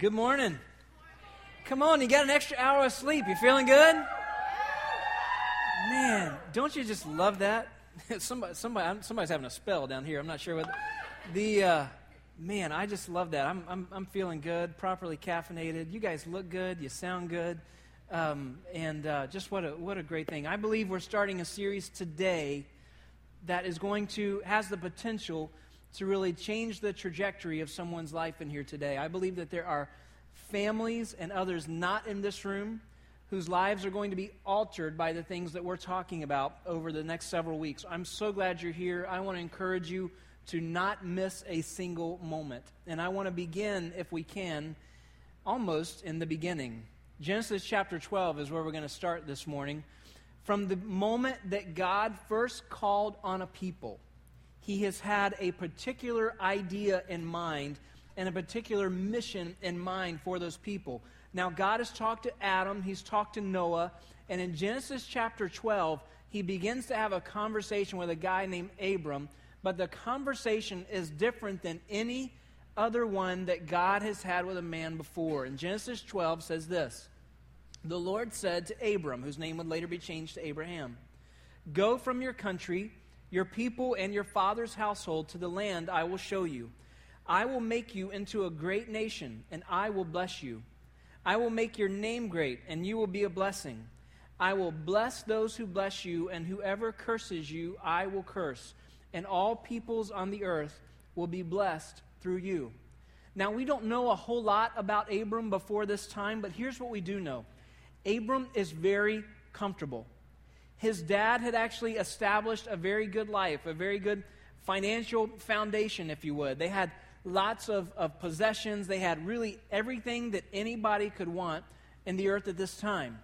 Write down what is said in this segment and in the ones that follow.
Good morning. Come on, you got an extra hour of sleep. You feeling good? Man, don't you just love that? somebody, somebody, somebody's having a spell down here. I'm not sure what. The uh, man, I just love that. I'm, I'm, I'm feeling good, properly caffeinated. You guys look good. You sound good, um, and uh, just what a what a great thing. I believe we're starting a series today that is going to has the potential to really change the trajectory of someone's life in here today. I believe that there are families and others not in this room whose lives are going to be altered by the things that we're talking about over the next several weeks. I'm so glad you're here. I want to encourage you to not miss a single moment. And I want to begin, if we can, almost in the beginning. Genesis chapter 12 is where we're going to start this morning. From the moment that God first called on a people, he has had a particular idea in mind and a particular mission in mind for those people. Now, God has talked to Adam, he's talked to Noah, and in Genesis chapter 12, he begins to have a conversation with a guy named Abram, but the conversation is different than any other one that God has had with a man before. And Genesis 12 says this The Lord said to Abram, whose name would later be changed to Abraham, Go from your country, your people, and your father's household to the land I will show you. I will make you into a great nation, and I will bless you. I will make your name great, and you will be a blessing. I will bless those who bless you, and whoever curses you, I will curse. And all peoples on the earth will be blessed through you. Now, we don't know a whole lot about Abram before this time, but here's what we do know Abram is very comfortable. His dad had actually established a very good life, a very good financial foundation, if you would. They had lots of, of possessions. They had really everything that anybody could want in the earth at this time.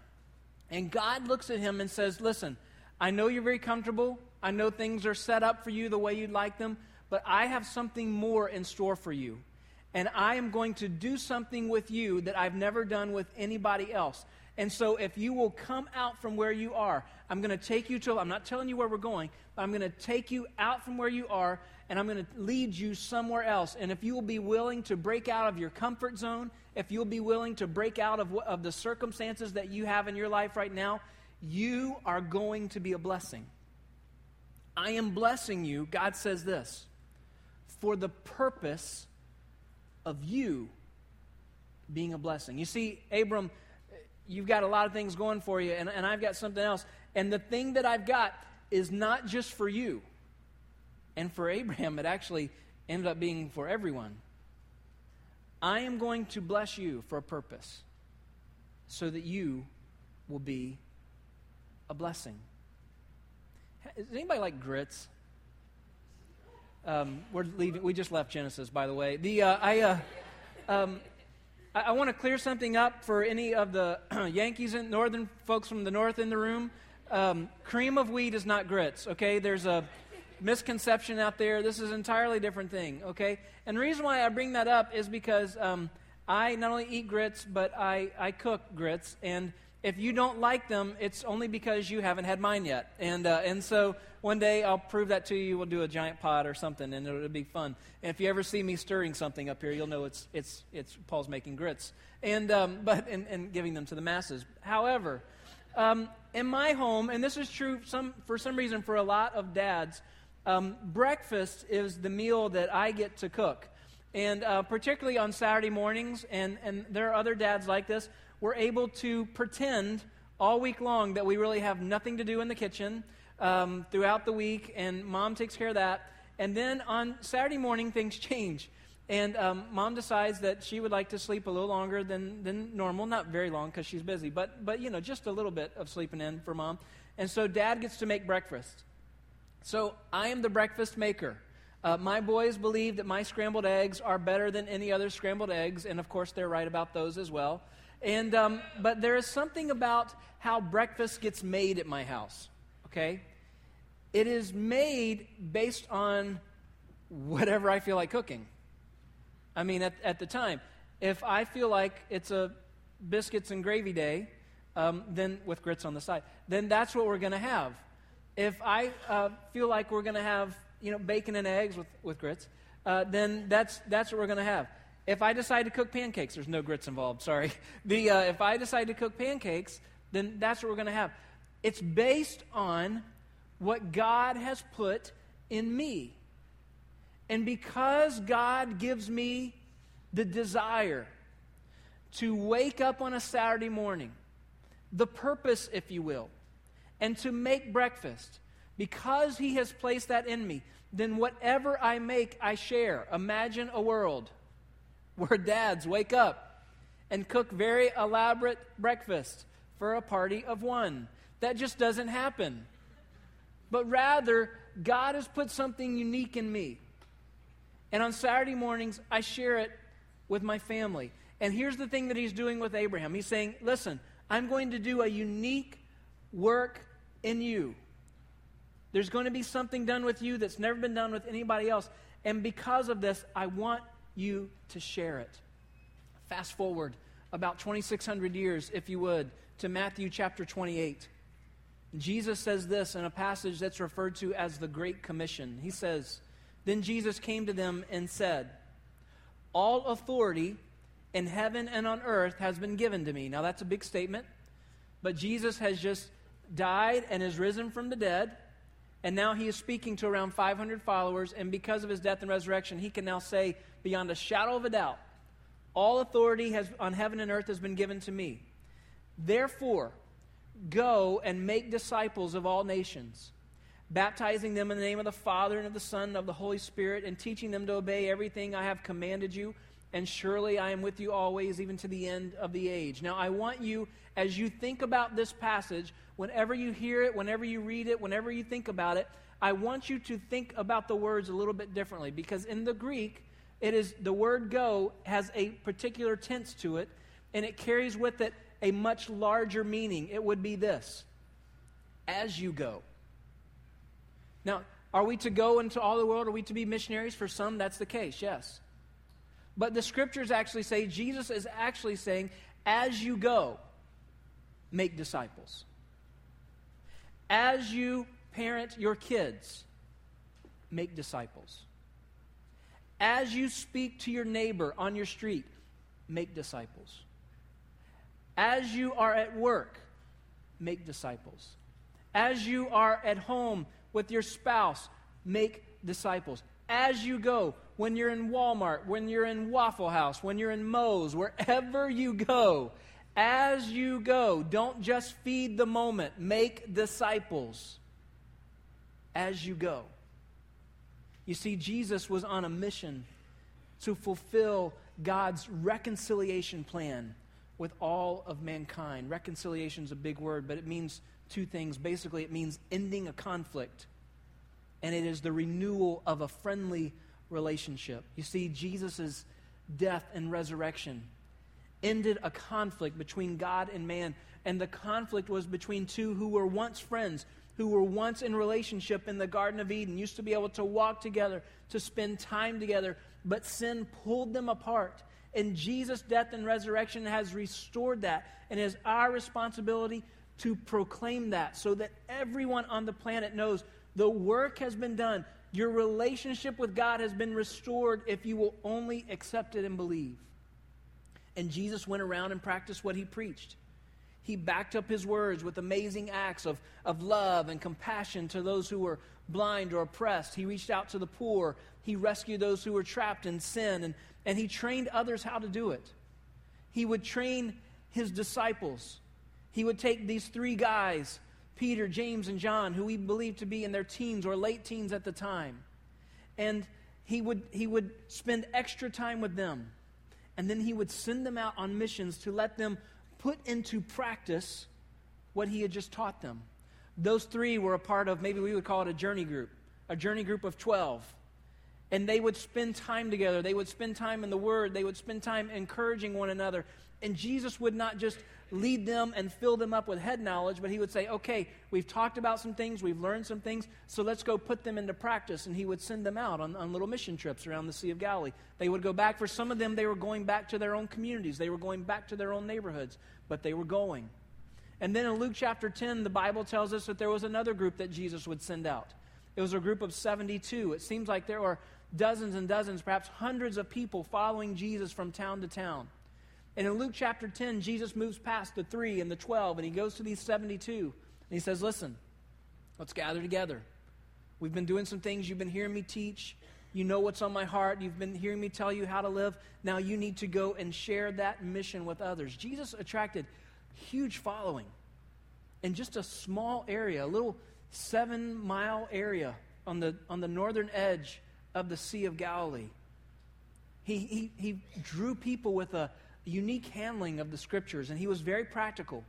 And God looks at him and says, Listen, I know you're very comfortable. I know things are set up for you the way you'd like them, but I have something more in store for you. And I am going to do something with you that I've never done with anybody else. And so, if you will come out from where you are, I'm going to take you to, I'm not telling you where we're going, but I'm going to take you out from where you are and I'm going to lead you somewhere else. And if you will be willing to break out of your comfort zone, if you'll be willing to break out of, of the circumstances that you have in your life right now, you are going to be a blessing. I am blessing you, God says this, for the purpose of you being a blessing. You see, Abram, you've got a lot of things going for you, and, and I've got something else. And the thing that I've got is not just for you. And for Abraham, it actually ended up being for everyone. I am going to bless you for a purpose so that you will be a blessing. Does anybody like grits? Um, we're leaving. We just left Genesis, by the way. The uh, I, uh, um, I, I want to clear something up for any of the Yankees and Northern folks from the North in the room. Um, cream of wheat is not grits. Okay, there's a misconception out there. This is an entirely different thing, okay? And the reason why I bring that up is because um, I not only eat grits, but I, I cook grits. And if you don't like them, it's only because you haven't had mine yet. And, uh, and so one day I'll prove that to you. We'll do a giant pot or something, and it'll, it'll, be fun. And if you ever see me stirring something up here, you'll know it's, it's, it's Paul's making grits and, um, but, and, and giving them to the masses. However, um, in my home, and this is true some, for some reason for a lot of dads, um, breakfast is the meal that I get to cook. And uh, particularly on Saturday mornings, and, and there are other dads like this, we're able to pretend all week long that we really have nothing to do in the kitchen um, throughout the week, and mom takes care of that. And then on Saturday morning, things change. And um, mom decides that she would like to sleep a little longer than, than normal. Not very long because she's busy, but, but, you know, just a little bit of sleeping in for mom. And so dad gets to make breakfast. So I am the breakfast maker. Uh, my boys believe that my scrambled eggs are better than any other scrambled eggs, and of course they're right about those as well. And um, but there is something about how breakfast gets made at my house. Okay, it is made based on whatever I feel like cooking. I mean, at, at the time, if I feel like it's a biscuits and gravy day, um, then with grits on the side, then that's what we're going to have if I uh, feel like we're going to have, you know, bacon and eggs with, with grits, uh, then that's, that's what we're going to have. If I decide to cook pancakes, there's no grits involved, sorry. The, uh, if I decide to cook pancakes, then that's what we're going to have. It's based on what God has put in me. And because God gives me the desire to wake up on a Saturday morning, the purpose, if you will, and to make breakfast, because He has placed that in me, then whatever I make, I share. Imagine a world where dads wake up and cook very elaborate breakfast for a party of one. That just doesn't happen. But rather, God has put something unique in me. And on Saturday mornings, I share it with my family. And here's the thing that he's doing with Abraham He's saying, Listen, I'm going to do a unique work in you. There's going to be something done with you that's never been done with anybody else. And because of this, I want you to share it. Fast forward about 2,600 years, if you would, to Matthew chapter 28. Jesus says this in a passage that's referred to as the Great Commission. He says, Then Jesus came to them and said, All authority in heaven and on earth has been given to me. Now, that's a big statement, but Jesus has just died and is risen from the dead. And now he is speaking to around 500 followers. And because of his death and resurrection, he can now say, beyond a shadow of a doubt, all authority has, on heaven and earth has been given to me. Therefore, Go and make disciples of all nations, baptizing them in the name of the Father and of the Son and of the Holy Spirit, and teaching them to obey everything I have commanded you. And surely I am with you always, even to the end of the age. Now, I want you, as you think about this passage, whenever you hear it, whenever you read it, whenever you think about it, I want you to think about the words a little bit differently. Because in the Greek, it is the word go has a particular tense to it, and it carries with it a much larger meaning. It would be this as you go. Now, are we to go into all the world? Are we to be missionaries? For some, that's the case, yes. But the scriptures actually say, Jesus is actually saying, as you go, make disciples. As you parent your kids, make disciples. As you speak to your neighbor on your street, make disciples. As you are at work, make disciples. As you are at home with your spouse, make disciples. As you go, when you're in Walmart, when you're in Waffle House, when you're in Moe's, wherever you go, as you go, don't just feed the moment, make disciples as you go. You see, Jesus was on a mission to fulfill God's reconciliation plan with all of mankind. Reconciliation is a big word, but it means two things. Basically, it means ending a conflict, and it is the renewal of a friendly relationship. You see, Jesus' death and resurrection ended a conflict between God and man, and the conflict was between two who were once friends. Who were once in relationship in the Garden of Eden, used to be able to walk together, to spend time together, but sin pulled them apart and Jesus' death and resurrection has restored that. And it is our responsibility to proclaim that so that everyone on the planet knows the work has been done. Your relationship with God has been restored if you will only accept it and believe. And Jesus went around and practiced what he preached. He backed up his words with amazing acts of, of love and compassion to those who were blind or oppressed. He reached out to the poor. He rescued those who were trapped in sin. And and he trained others how to do it. He would train his disciples. He would take these three guys, Peter, James, and John, who he believed to be in their teens or late teens at the time, and he would, he would spend extra time with them. And then he would send them out on missions to let them put into practice what he had just taught them. Those three were a part of, maybe we would call it a journey group, a journey group of 12 and they would spend time together. They would spend time in the Word. They would spend time encouraging one another. And Jesus would not just lead them and fill them up with head knowledge, but he would say, okay, we've talked about some things, we've learned some things, so let's go put them into practice. And he would send them out on, on little mission trips around the Sea of Galilee. They would go back. For some of them, they were going back to their own communities, they were going back to their own neighborhoods, but they were going. And then in Luke chapter 10, the Bible tells us that there was another group that Jesus would send out. It was a group of 72. It seems like there were dozens and dozens, perhaps hundreds of people following Jesus from town to town. And in Luke chapter 10, Jesus moves past the three and the 12, and he goes to these 72. And he says, Listen, let's gather together. We've been doing some things. You've been hearing me teach. You know what's on my heart. You've been hearing me tell you how to live. Now you need to go and share that mission with others. Jesus attracted huge following in just a small area, a little seven mile area on the, on the northern edge of the Sea of Galilee. He, he, he drew people with a unique handling of the scriptures, and he was very practical.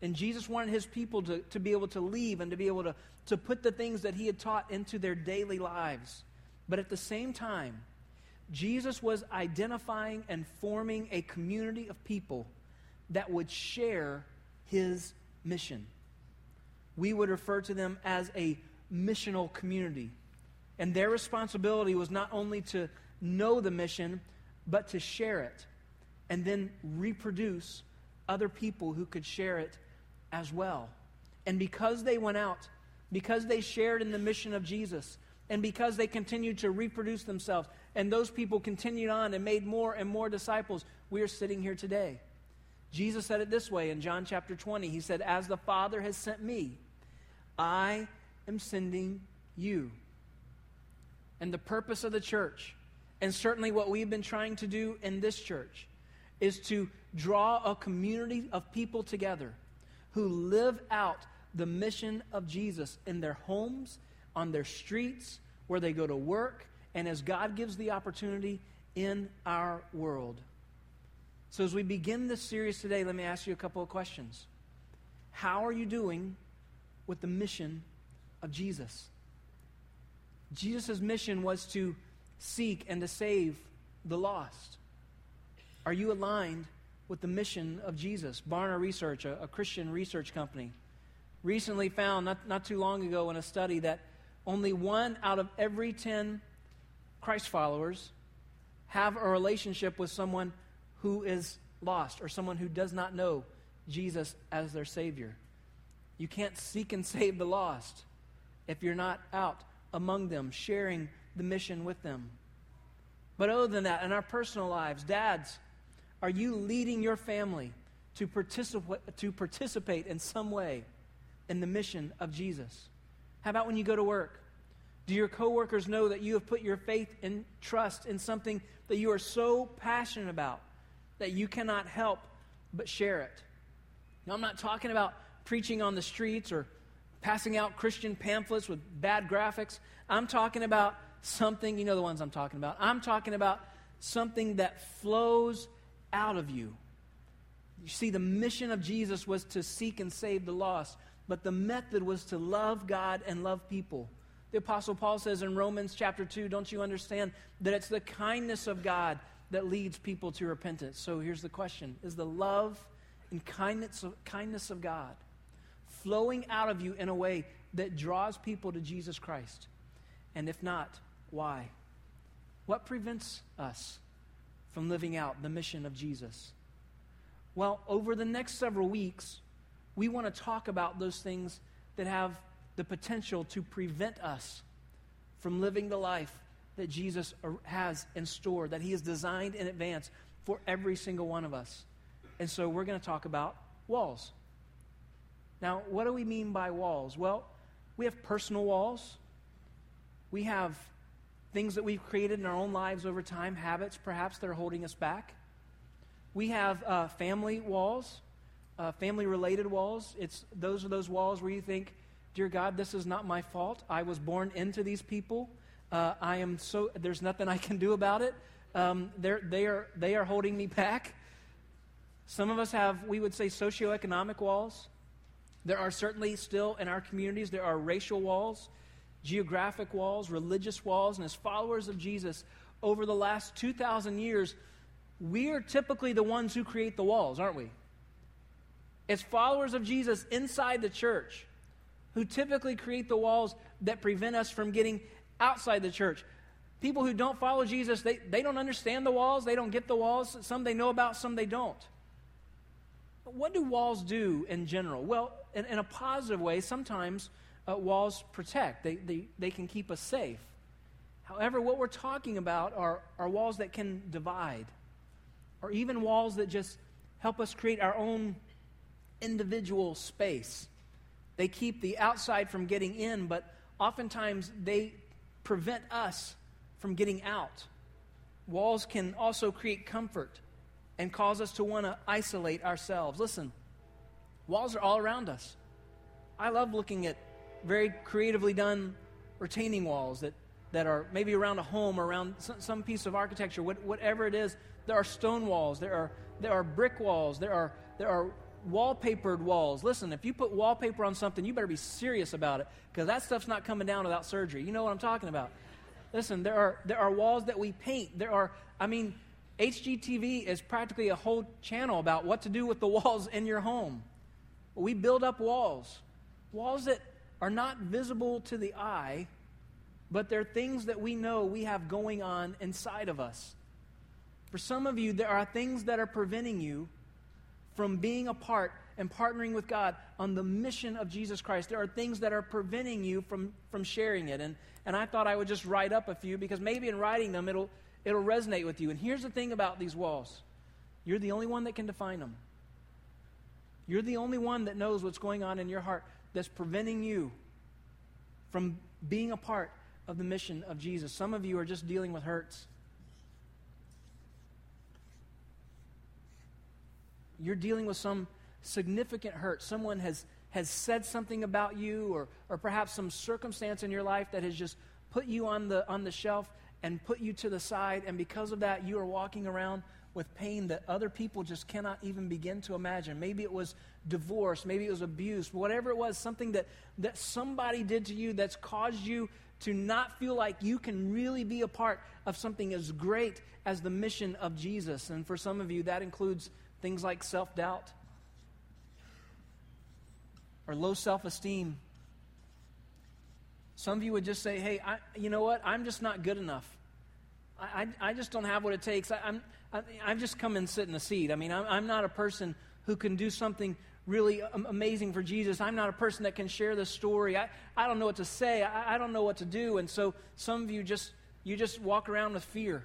And Jesus wanted his people to, to be able to leave and to be able to, to put the things that he had taught into their daily lives. But at the same time, Jesus was identifying and forming a community of people that would share his mission. We would refer to them as a missional community. And their responsibility was not only to know the mission, but to share it and then reproduce other people who could share it as well. And because they went out, because they shared in the mission of Jesus, and because they continued to reproduce themselves, and those people continued on and made more and more disciples, we are sitting here today. Jesus said it this way in John chapter 20. He said, As the Father has sent me, I am sending you. And the purpose of the church, and certainly what we've been trying to do in this church, is to draw a community of people together who live out the mission of Jesus in their homes, on their streets, where they go to work, and as God gives the opportunity in our world. So, as we begin this series today, let me ask you a couple of questions. How are you doing with the mission of Jesus? Jesus' mission was to seek and to save the lost. Are you aligned with the mission of Jesus? Barna Research, a, a Christian research company, recently found, not, not too long ago, in a study that only one out of every 10 Christ followers have a relationship with someone who is lost or someone who does not know Jesus as their Savior. You can't seek and save the lost if you're not out among them, sharing the mission with them. But other than that, in our personal lives, dads, are you leading your family to participate, to participate in some way in the mission of Jesus? How about when you go to work? Do your coworkers know that you have put your faith and trust in something that you are so passionate about that you cannot help but share it? Now, I'm not talking about preaching on the streets or passing out Christian pamphlets with bad graphics. I'm talking about something, you know the ones I'm talking about. I'm talking about something that flows out of you. You see, the mission of Jesus was to seek and save the lost, but the method was to love God and love people. The Apostle Paul says in Romans chapter 2, don't you understand that it's the kindness of God that leads people to repentance? So here's the question Is the love and kindness of, kindness of God flowing out of you in a way that draws people to Jesus Christ? And if not, why? What prevents us from living out the mission of Jesus? Well, over the next several weeks, we want to talk about those things that have the potential to prevent us from living the life that Jesus has in store, that He has designed in advance for every single one of us. And so we're going to talk about walls. Now, what do we mean by walls? Well, we have personal walls, we have things that we've created in our own lives over time, habits perhaps that are holding us back. We have uh, family walls, uh, family related walls. It's, those are those walls where you think, Dear God, this is not my fault. I was born into these people. Uh, I am so, there's nothing I can do about it. Um, they, are, they are holding me back. Some of us have, we would say, socioeconomic walls. There are certainly still in our communities, there are racial walls geographic walls, religious walls, and as followers of Jesus over the last 2,000 years, we are typically the ones who create the walls, aren't we? As followers of Jesus inside the church, who typically create the walls that prevent us from getting outside the church. People who don't follow Jesus, they, they don't understand the walls, they don't get the walls. Some they know about, some they don't. But what do walls do in general? Well, in, in a positive way, sometimes uh, walls protect, they, they, they can keep us safe. However, what we're talking about are, are walls that can divide, or even walls that just help us create our own individual space. They keep the outside from getting in, but oftentimes they prevent us from getting out. Walls can also create comfort and cause us to want to isolate ourselves. Listen, walls are all around us. I love looking at very creatively done retaining walls that, that are maybe around a home around some, some piece of architecture, what, whatever it is. There are stone walls, there are, there are brick walls, there are, there are wallpapered walls. Listen, if you put wallpaper on something, you better be serious about it because that stuff's not coming down without surgery. You know what I'm talking about. Listen, there are, there are walls that we paint. There are, I mean, HGTV is practically a whole channel about what to do with the walls in your home. We build up walls, walls that are not visible to the eye, but they're things that we know we have going on inside of us. For some of you, there are things that are preventing you from being a part and partnering with God on the mission of Jesus Christ. There are things that are preventing you from, from sharing it. And, and I thought I would just write up a few because maybe in writing them it'll, it'll resonate with you. And here's the thing about these walls you're the only one that can define them. You're the only one that knows what's going on in your heart that's preventing you from being a part of the mission of Jesus. Some of you are just dealing with hurts. You're dealing with some significant hurt. Someone has, has said something about you, or, or perhaps some circumstance in your life that has just put you on the, on the shelf and put you to the side. And because of that, you are walking around with pain that other people just cannot even begin to imagine. Maybe it was divorce, maybe it was abuse, whatever it was, something that, that somebody did to you that's caused you to not feel like you can really be a part of something as great as the mission of Jesus. And for some of you, that includes things like self doubt or low self esteem. Some of you would just say, hey, I, you know what? I'm just not good enough. I, I, just don't have what it takes. I, I'm, I, I've just come and sit in the seat. I mean, I'm, I'm not a person who can do something really amazing for Jesus. I'm not a person that can share this story. I, I don't know what to say. I, I don't know what to do. And so some of you just you just walk around with fear.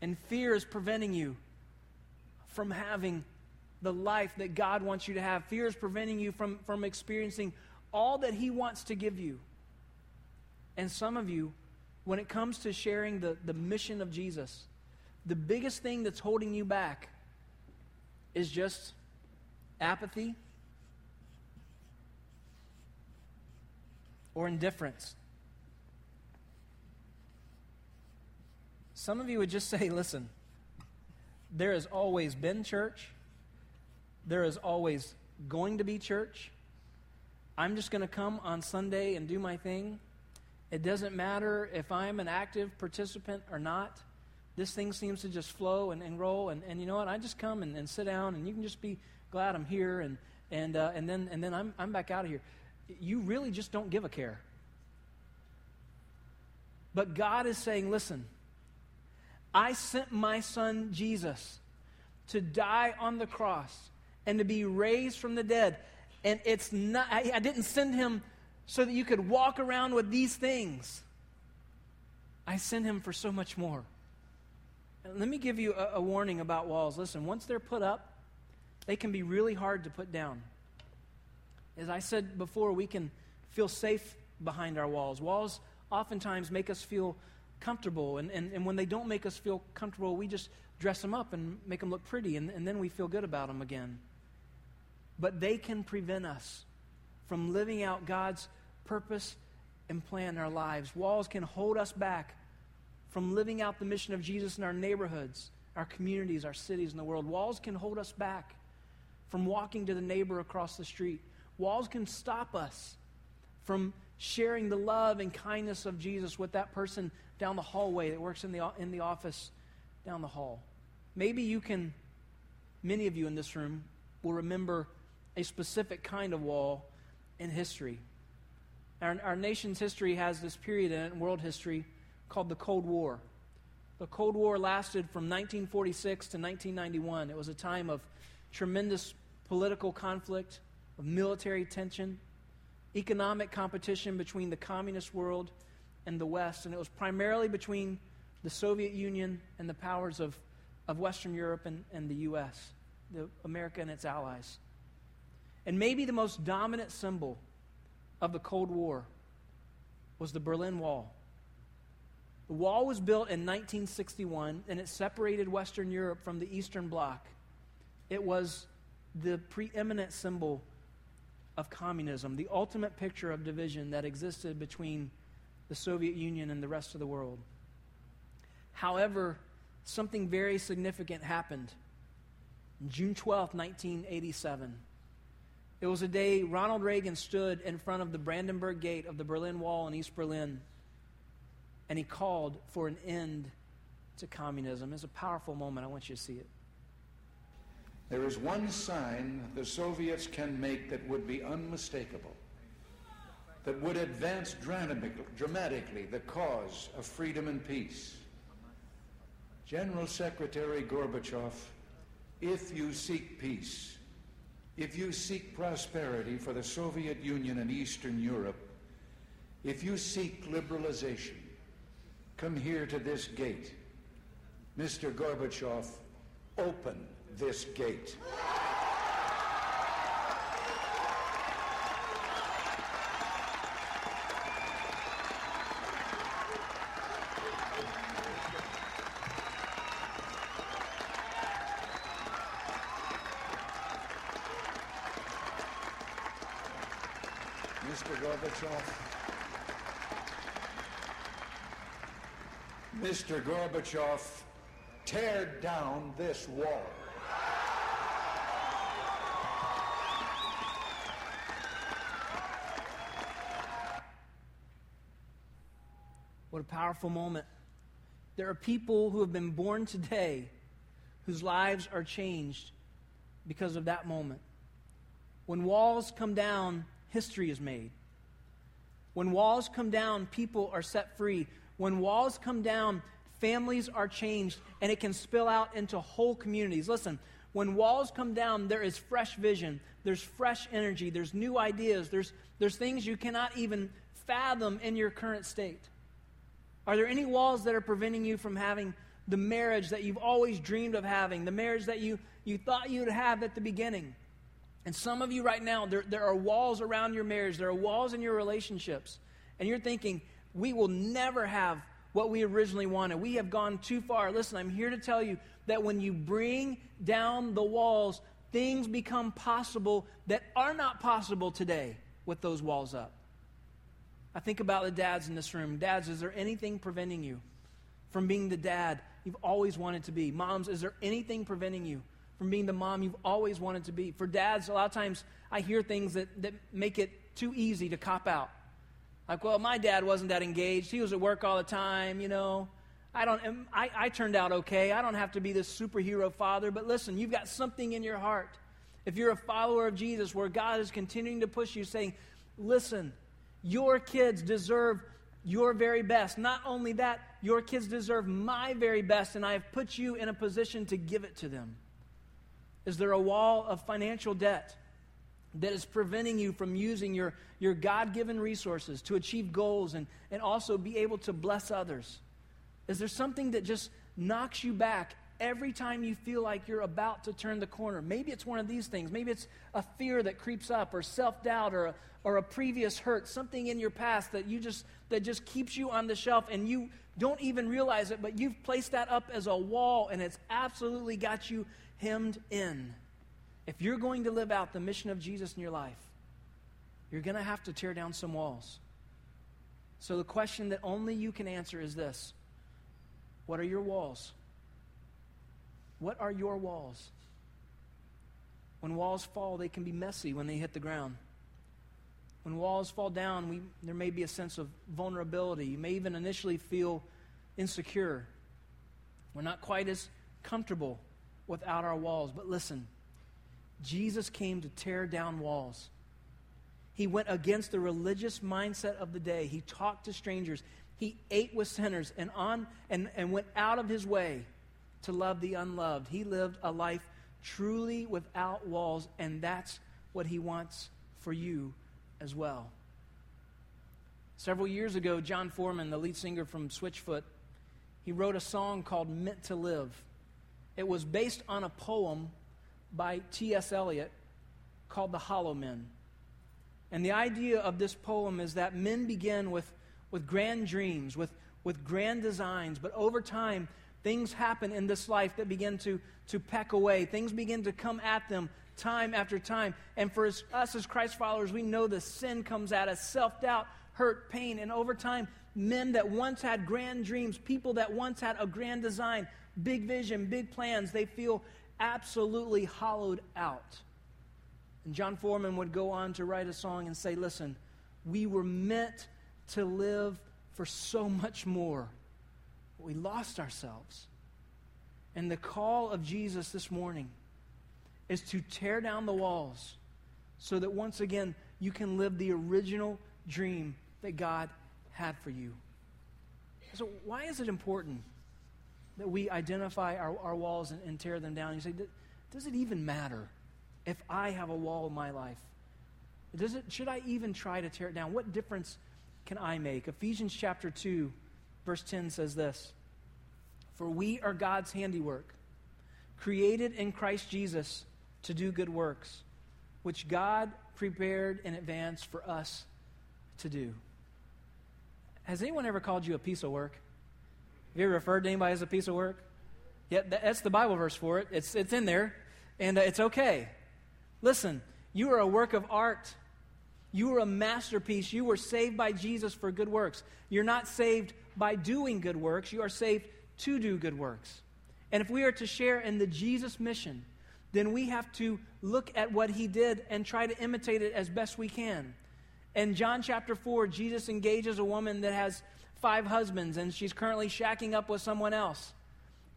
And fear is preventing you from having the life that God wants you to have. Fear is preventing you from, from experiencing all that He wants to give you. And some of you, when it comes to sharing the, the mission of Jesus, the biggest thing that's holding you back is just apathy or indifference. Some of you would just say, listen, there has always been church. There is always going to be church. I'm just going to come on Sunday and do my thing. It doesn't matter if I'm an active participant or not. This thing seems to just flow and, and roll. And, and you know what? I just come and, and sit down, and you can just be glad I'm here. And, and, uh, and then, and then I'm, I'm back out of here. You really just don't give a care. But God is saying, listen, I sent my son Jesus to die on the cross and to be raised from the dead. And it's not, I, I didn't send him so that you could walk around with these things. I sent him for so much more. And let me give you a, a warning about walls. Listen, once they're put up, they can be really hard to put down. As I said before, we can feel safe behind our walls. Walls oftentimes make us feel comfortable. And, and, and when they don't make us feel comfortable, we just dress them up and make them look pretty, and, and then we feel good about them again. But they can prevent us from living out God's purpose and plan in our lives. Walls can hold us back from living out the mission of Jesus in our neighborhoods, our communities, our cities, and the world. Walls can hold us back from walking to the neighbor across the street. Walls can stop us from sharing the love and kindness of Jesus with that person down the hallway that works in the, in the office down the hall. Maybe you can, many of you in this room will remember a specific kind of wall in history. Our, our nation's history has this period in world history, called the Cold War. The Cold War lasted from 1946 to 1991. It was a time of tremendous political conflict, of military tension, economic competition between the communist world and the West, and it was primarily between the Soviet Union and the powers of, of Western Europe and, and the U.S., the, America and its allies. And maybe the most dominant symbol of the Cold War was the Berlin Wall. The wall was built in 1961 and it separated Western Europe from the Eastern Bloc. It was the preeminent symbol of communism, the ultimate picture of division that existed between the Soviet Union and the rest of the world. However, something very significant happened. On June 12, 1987. It was a day Ronald Reagan stood in front of the Brandenburg Gate of the Berlin Wall in East Berlin, and he called for an end to communism. It's a powerful moment. I want you to see it. There is one sign the Soviets can make that would be unmistakable, that would advance dramatically the cause of freedom and peace. General Secretary Gorbachev, if you seek peace, if you seek prosperity for the Soviet Union and Eastern Europe, if you seek liberalization, come here to this gate. Mr. Gorbachev, open this gate. Mr. Gorbachev. Mr. Gorbachev, tear down this wall. What a powerful moment. There are people who have been born today whose lives are changed because of that moment. When walls come down, history is made. When walls come down, people are set free. When walls come down, families are changed, and it can spill out into whole communities. Listen, when walls come down, there is fresh vision, there's fresh energy, there's new ideas, there's, there's things you cannot even fathom in your current state. Are there any walls that are preventing you from having the marriage that you've always dreamed of having, the marriage that you, you thought you'd have at the beginning? And some of you right now, there, there are walls around your marriage, there are walls in your relationships, and you're thinking, we will never have what we originally wanted. We have gone too far. Listen, I'm here to tell you that when you bring down the walls, things become possible that are not possible today with those walls up. I think about the dads in this room. Dads, is there anything preventing you from being the dad you've always wanted to be? Moms, is there anything preventing you from being the mom you've always wanted to be? For dads, a lot of times I hear things that, that make it too easy to cop out. Like, well, my dad wasn't that engaged. He was at work all the time, you know. I don't I, I turned out okay. I don't have to be this superhero father. But listen, you've got something in your heart. If you're a follower of Jesus where God is continuing to push you, saying, listen, your kids deserve your very best. Not only that, your kids deserve my very best, and I have put you in a position to give it to them. Is there a wall of financial debt that is preventing you from using your, your God given resources to achieve goals and, and also be able to bless others? Is there something that just knocks you back every time you feel like you're about to turn the corner. Maybe it's one of these things. Maybe it's a fear that creeps up or self-doubt or a, or a previous hurt, something in your past that you just that just keeps you on the shelf and you don't even realize it, but you've placed that up as a wall and it's absolutely got you hemmed in. If you're going to live out the mission of Jesus in your life, you're going to have to tear down some walls. So the question that only you can answer is this What are your walls? What are your walls? When walls fall, they can be messy when they hit the ground. When walls fall down, we, there may be a sense of vulnerability. You may even initially feel insecure. We're not quite as comfortable without our walls. But listen, Jesus came to tear down walls. He went against the religious mindset of the day. He talked to strangers. He ate with sinners and on and, and went out of his way to love the unloved. He lived a life truly without walls, and that's what he wants for you as well. Several years ago, Jon Foreman, the lead singer from Switchfoot, he wrote a song called Meant to Live. It was based on a poem by T.S. Eliot called The Hollow Men. And the idea of this poem is that men begin with, with grand dreams, with, with grand designs, but over time, things happen in this life that begin to, to peck away. Things begin to come at them time after time. And for us as Christ followers, we know the sin comes at us self doubt, hurt, pain. And over time, men that once had grand dreams, people that once had a grand design, big vision, big plans, they feel absolutely hollowed out. And Jon Foreman would go on to write a song and say, Listen, we were meant to live for so much more. We lost ourselves. And the call of Jesus this morning is to tear down the walls so that once again you can live the original dream that God had for you. So, why is it important that we identify our, our walls and, and tear them down? You say, does it even matter if I have a wall in my life? Does it, should I even try to tear it down? What difference can I make? Ephesians chapter 2, verse 10 says this For we are God's handiwork, created in Christ Jesus to do good works, which God prepared in advance for us to do. Has anyone ever called you a piece of work? Have you ever referred to anybody as a piece of work? Yeah, that's the Bible verse for it. It's, it's in there, and uh, it's okay. Listen, you are a work of art. You are a masterpiece. You were saved by Jesus for good works. You're not saved by doing good works, you are saved to do good works. And if we are to share in the Jesus mission, then we have to look at what he did and try to imitate it as best we can. In John chapter 4, Jesus engages a woman that has five husbands and she's currently shacking up with someone else.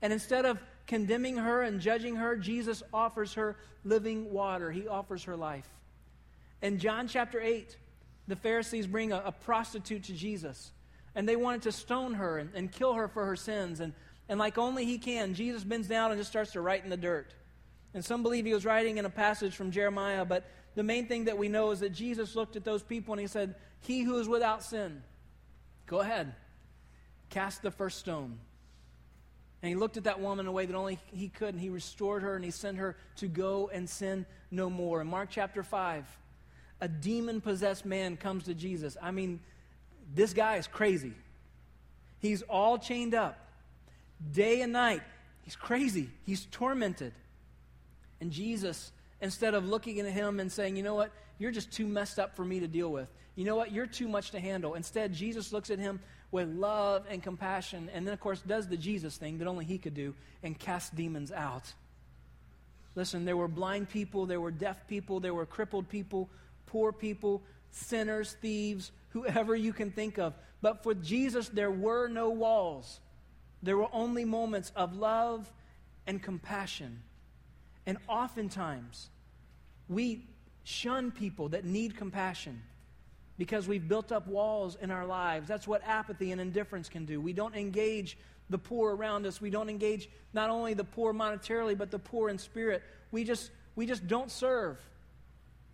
And instead of condemning her and judging her, Jesus offers her living water. He offers her life. In John chapter 8, the Pharisees bring a, a prostitute to Jesus. And they wanted to stone her and, and kill her for her sins. And, and like only he can, Jesus bends down and just starts to write in the dirt. And some believe he was writing in a passage from Jeremiah, but the main thing that we know is that Jesus looked at those people and he said, He who is without sin, go ahead, cast the first stone. And he looked at that woman in a way that only he could, and he restored her and he sent her to go and sin no more. In Mark chapter 5, a demon possessed man comes to Jesus. I mean, this guy is crazy. He's all chained up day and night. He's crazy. He's tormented. And Jesus instead of looking at him and saying, you know what, you're just too messed up for me to deal with. You know what, you're too much to handle. Instead, Jesus looks at him with love and compassion, and then, of course, does the Jesus thing that only he could do and casts demons out. Listen, there were blind people, there were deaf people, there were crippled people, poor people, sinners, thieves, whoever you can think of. But for Jesus, there were no walls. There were only moments of love and compassion. And oftentimes, we shun people that need compassion because we've built up walls in our lives. That's what apathy and indifference can do. We don't engage the poor around us. We don't engage not only the poor monetarily, but the poor in spirit. We just, we just don't serve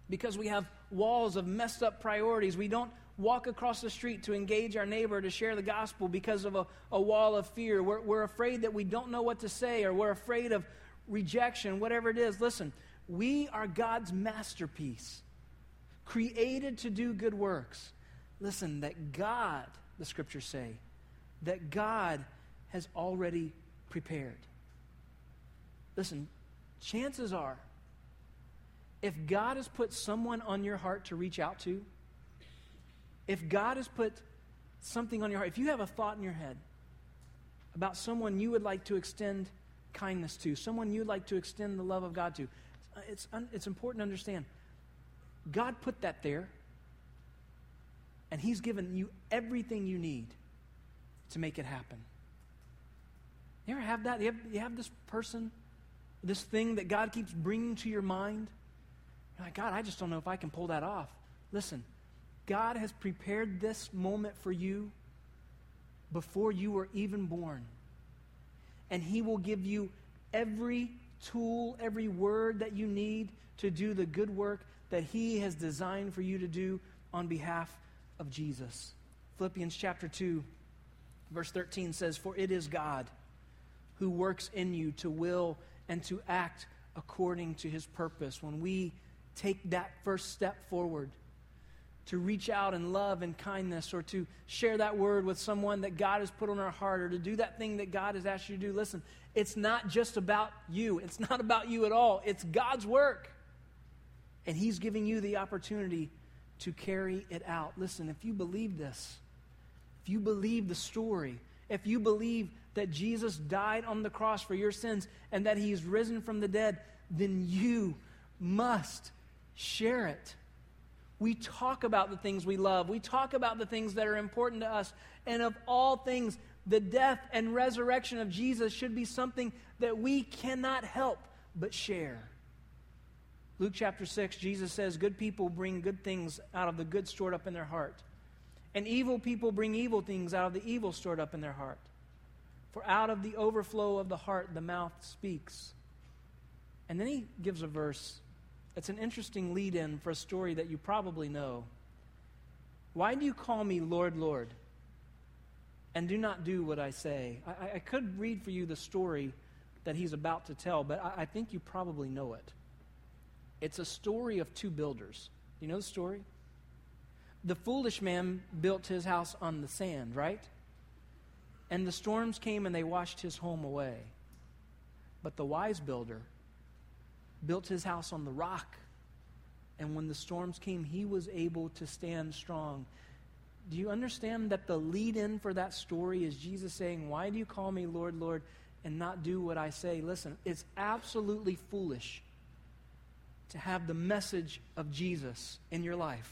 because we have walls of messed up priorities. We don't walk across the street to engage our neighbor to share the gospel because of a, a wall of fear. We're, we're afraid that we don't know what to say, or we're afraid of rejection, whatever it is. Listen, we are God's masterpiece, created to do good works. Listen, that God, the scriptures say, that God has already prepared. Listen, chances are, if God has put someone on your heart to reach out to, if God has put something on your heart, if you have a thought in your head about someone you would like to extend kindness to, someone you'd like to extend the love of God to. Uh, it's, un, it's important to understand. God put that there, and He's given you everything you need to make it happen. You ever have that? You have, you have this person, this thing that God keeps bringing to your mind? You're like, God, I just don't know if I can pull that off. Listen, God has prepared this moment for you before you were even born and He will give you every tool, every word that you need to do the good work that He has designed for you to do on behalf of Jesus. Philippians chapter 2, verse 13 says, For it is God who works in you to will and to act according to his purpose. When we take that first step forward, to reach out in love and kindness or to share that word with someone that God has put on our heart or to do that thing that God has asked you to do. Listen, it's not just about you, it's not about you at all. It's God's work. And He's giving you the opportunity to carry it out. Listen, if you believe this, if you believe the story, if you believe that Jesus died on the cross for your sins and that He's risen from the dead, then you must share it. We talk about the things we love. We talk about the things that are important to us. And of all things, the death and resurrection of Jesus should be something that we cannot help but share. Luke chapter 6, Jesus says, Good people bring good things out of the good stored up in their heart, and evil people bring evil things out of the evil stored up in their heart. For out of the overflow of the heart, the mouth speaks. And then he gives a verse it's an interesting lead in for a story that you probably know. Why do you call me Lord, Lord, and do not do what I say? I, I could read for you the story that he's about to tell, but I, I think you probably know it. It's a story of two builders. You know the story? The foolish man built his house on the sand, right? And the storms came and they washed his home away. But the wise builder built his house on the rock. And when the storms came, he was able to stand strong. Do you understand that the lead in for that story is Jesus saying, Why do you call me Lord, Lord, and not do what I say? Listen, it's absolutely foolish to have the message of Jesus in your life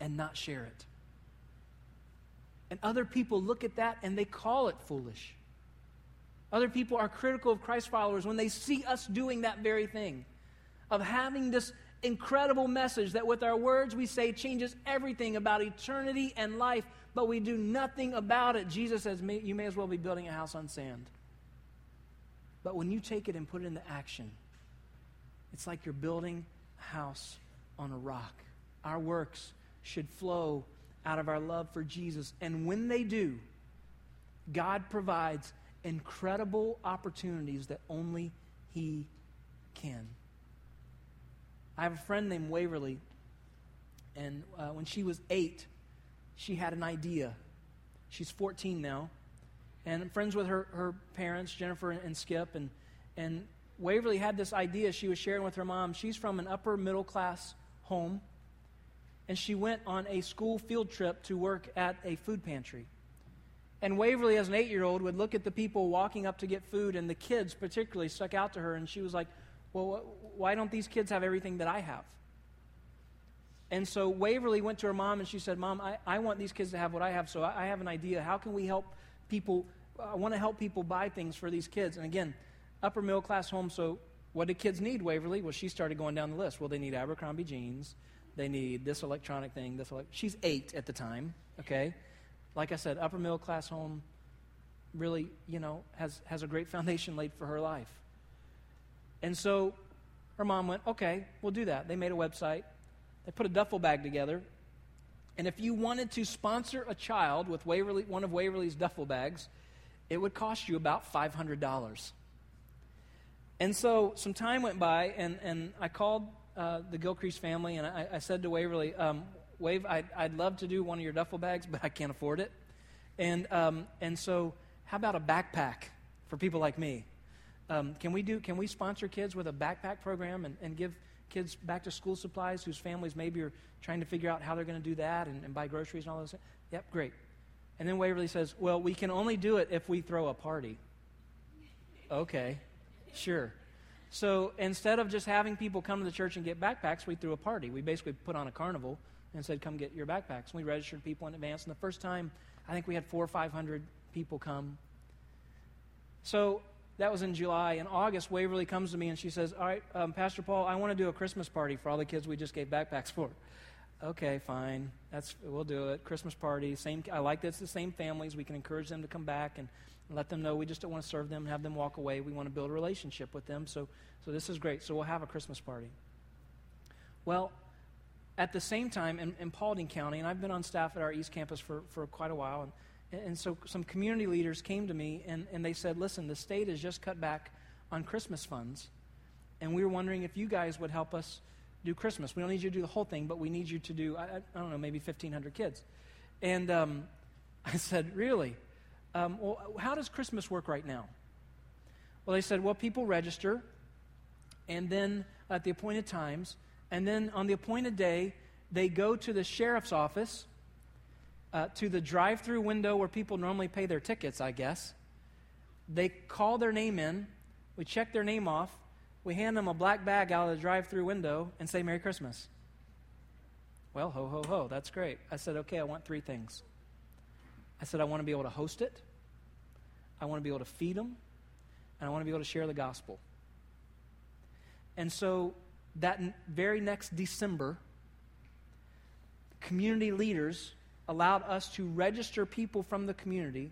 and not share it. And other people look at that and they call it foolish. Other people are critical of Christ followers when they see us doing that very thing, of having this incredible message that with our words we say changes everything about eternity and life, but we do nothing about it. Jesus says, You may as well be building a house on sand. But when you take it and put it into action, it's like you're building a house on a rock. Our works should flow out of our love for Jesus. And when they do, God provides incredible opportunities that only He can. I have a friend named Waverly, and uh, when she was eight, she had an idea. She's 14 now, and I'm friends with her, her parents, Jennifer and Skip, and, and Waverly had this idea she was sharing with her mom. She's from an upper middle class home, and she went on a school field trip to work at a food pantry. And Waverly, as an eight year old, would look at the people walking up to get food, and the kids particularly stuck out to her, and she was like, Well, why don't these kids have everything that I have? And so Waverly went to her mom and she said, Mom, I, I want these kids to have what I have, so I, I have an idea. How can we help people? I want to help people buy things for these kids. And again, upper middle class home, so what do kids need, Waverly? Well, she started going down the list. Well, they need Abercrombie jeans, they need this electronic thing, this. Ele- She's eight at the time, okay? Like I said, upper middle class home, really, you know, has, has a great foundation laid for her life. And so her mom went, okay, we'll do that. They made a website, they put a duffel bag together. And if you wanted to sponsor a child with Waverly, one of Waverly's duffel bags, it would cost you about $500. And so some time went by, and, and I called uh, the Gilcrease family, and I, I said to Waverly, um, Wave, I'd, I'd love to do one of your duffel bags, but I can't afford it. And, um, and so, how about a backpack for people like me? Um, can we do? Can we sponsor kids with a backpack program and, and give kids back to school supplies whose families maybe are trying to figure out how they're going to do that and, and buy groceries and all those? Things? Yep, great. And then Waverly says, "Well, we can only do it if we throw a party." Okay, sure. So instead of just having people come to the church and get backpacks, we threw a party. We basically put on a carnival and said, Come get your backpacks. And we registered people in advance. And the first time, I think we had four or 500 people come. So that was in July. In August, Waverly comes to me and she says, All right, um, Pastor Paul, I want to do a Christmas party for all the kids we just gave backpacks for. Okay, fine. That's we'll do it. Christmas party. Same. I like that it's the same families. We can encourage them to come back and let them know we just don't want to serve them and have them walk away. We want to build a relationship with them. So, so this is great. So we'll have a Christmas party. Well, at the same time, in, in Paulding County, and I've been on staff at our East Campus for, for quite a while, and, and so some community leaders came to me and, and they said, listen, the state has just cut back on Christmas funds, and we were wondering if you guys would help us do Christmas. We don't need you to do the whole thing, but we need you to do, I, I don't know, maybe 1,500 kids. And um, I said, really? Um, well, how does Christmas work right now? Well, they said, well, people register, and then at the appointed times, and then on the appointed day, they go to the sheriff's office, uh, to the drive through window where people normally pay their tickets, I guess. They call their name in, we check their name off, we hand them a black bag out of the drive through window, and say, Merry Christmas. Well, ho, ho, ho, that's great. I said, okay, I want three things. I said, I want to be able to host it, I want to be able to feed them, and I want to be able to share the gospel. And so that very next December, community leaders allowed us to register people from the community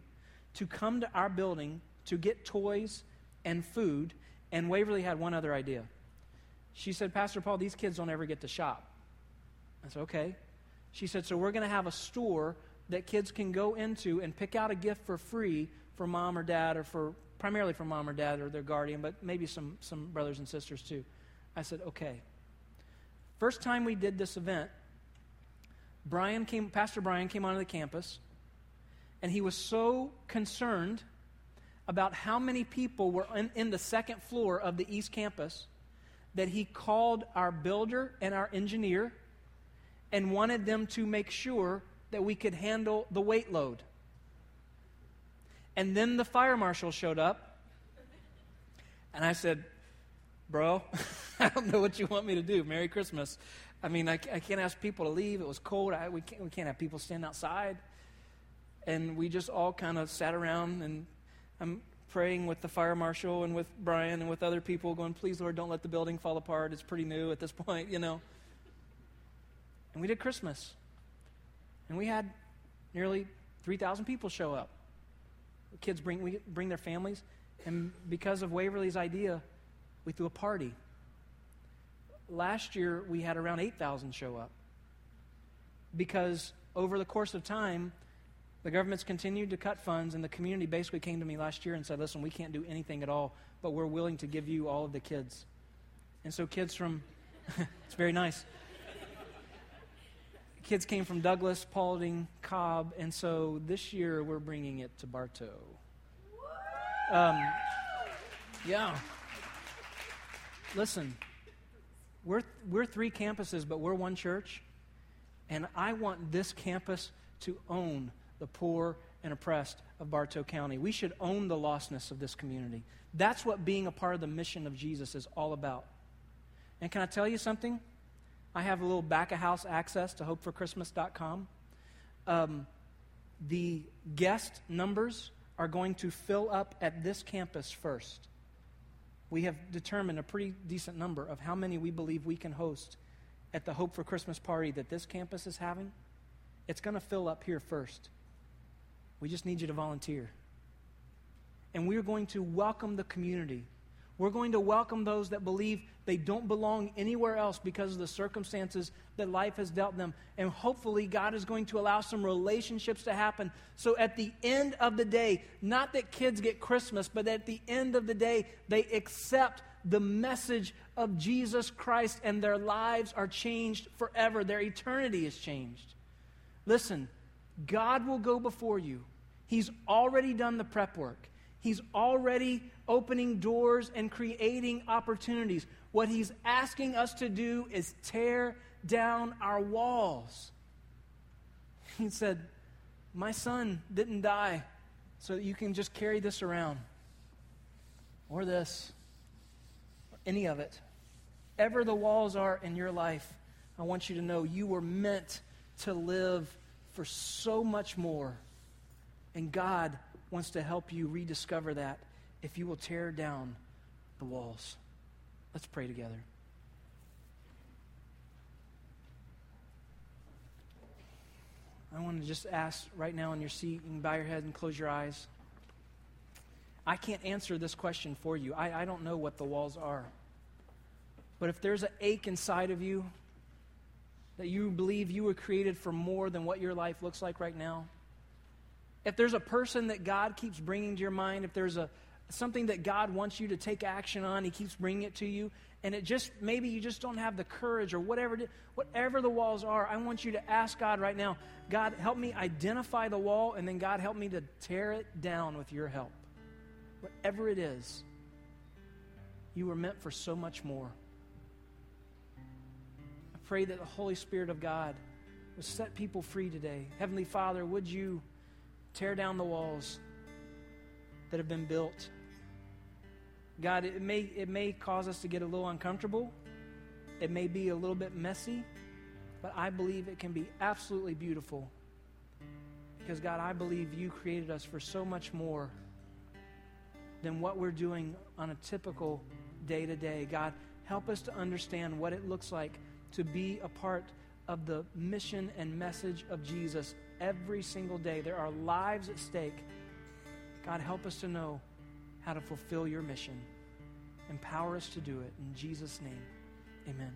to come to our building to get toys and food. And Waverly had one other idea. She said, Pastor Paul, these kids don't ever get to shop. I said, okay. She said, so we're going to have a store that kids can go into and pick out a gift for free for mom or dad, or for primarily for mom or dad or their guardian, but maybe some, some brothers and sisters too. I said, okay. First time we did this event, Brian came, Pastor Brian came onto the campus, and he was so concerned about how many people were in, in the second floor of the East Campus that he called our builder and our engineer and wanted them to make sure that we could handle the weight load. And then the fire marshal showed up, and I said, Bro, I don't know what you want me to do. Merry Christmas. I mean, I, I can't ask people to leave. It was cold. I, we, can't, we can't have people stand outside. And we just all kind of sat around, and I'm praying with the fire marshal and with Brian and with other people, going, Please, Lord, don't let the building fall apart. It's pretty new at this point, you know. And we did Christmas. And we had nearly 3,000 people show up. Kids bring, we bring their families. And because of Waverly's idea, we threw a party. Last year, we had around 8,000 show up. Because over the course of time, the government's continued to cut funds, and the community basically came to me last year and said, Listen, we can't do anything at all, but we're willing to give you all of the kids. And so, kids from, it's very nice kids came from Douglas, Paulding, Cobb, and so this year we're bringing it to Bartow. Um, yeah. Listen, we're, we're three campuses, but we're one church, and I want this campus to own the poor and oppressed of Bartow County. We should own the lostness of this community. That's what being a part of the mission of Jesus is all about. And can I tell you something? I have a little back of house access to hopeforchristmas.com. Um, the guest numbers are going to fill up at this campus first. We have determined a pretty decent number of how many we believe we can host at the Hope for Christmas party that this campus is having. It's going to fill up here first. We just need you to volunteer. And we're going to welcome the community we're going to welcome those that believe they don't belong anywhere else because of the circumstances that life has dealt them. And hopefully, God is going to allow some relationships to happen. So, at the end of the day, not that kids get Christmas, but at the end of the day, they accept the message of Jesus Christ and their lives are changed forever. Their eternity is changed. Listen, God will go before you, He's already done the prep work. He's already opening doors and creating opportunities. What He's asking us to do is tear down our walls. He said, My son didn't die so that you can just carry this around, or this, or any of it. Ever the walls are in your life, I want you to know you were meant to live for so much more. And God wants to help you rediscover that if you will tear down the walls. Let's pray together. I want to just ask right now in your seat, you can bow your head and close your eyes. I can't answer this question for you. I, I don't know what the walls are. But if there's an ache inside of you, that you believe you were created for more than what your life looks like right now. If there's a person that God keeps bringing to your mind, if there's a something that God wants you to take action on, He keeps bringing it to you, and it just maybe you just don't have the courage or whatever whatever the walls are. I want you to ask God right now, God, help me identify the wall, and then God, help me to tear it down with Your help. Whatever it is, you were meant for so much more. I pray that the Holy Spirit of God would set people free today. Heavenly Father, would you tear down the walls that have been built? God, it may, it may cause us to get a little uncomfortable. It may be a little bit messy, but I believe it can be absolutely beautiful. Because, God, I believe you created us for so much more than what we're doing on a typical day to day. God, help us to understand what it looks like to be a part of the mission and message of Jesus every single day. There are lives at stake. God, help us to know how to fulfill your mission. Empower us to do it. In Jesus' name, amen.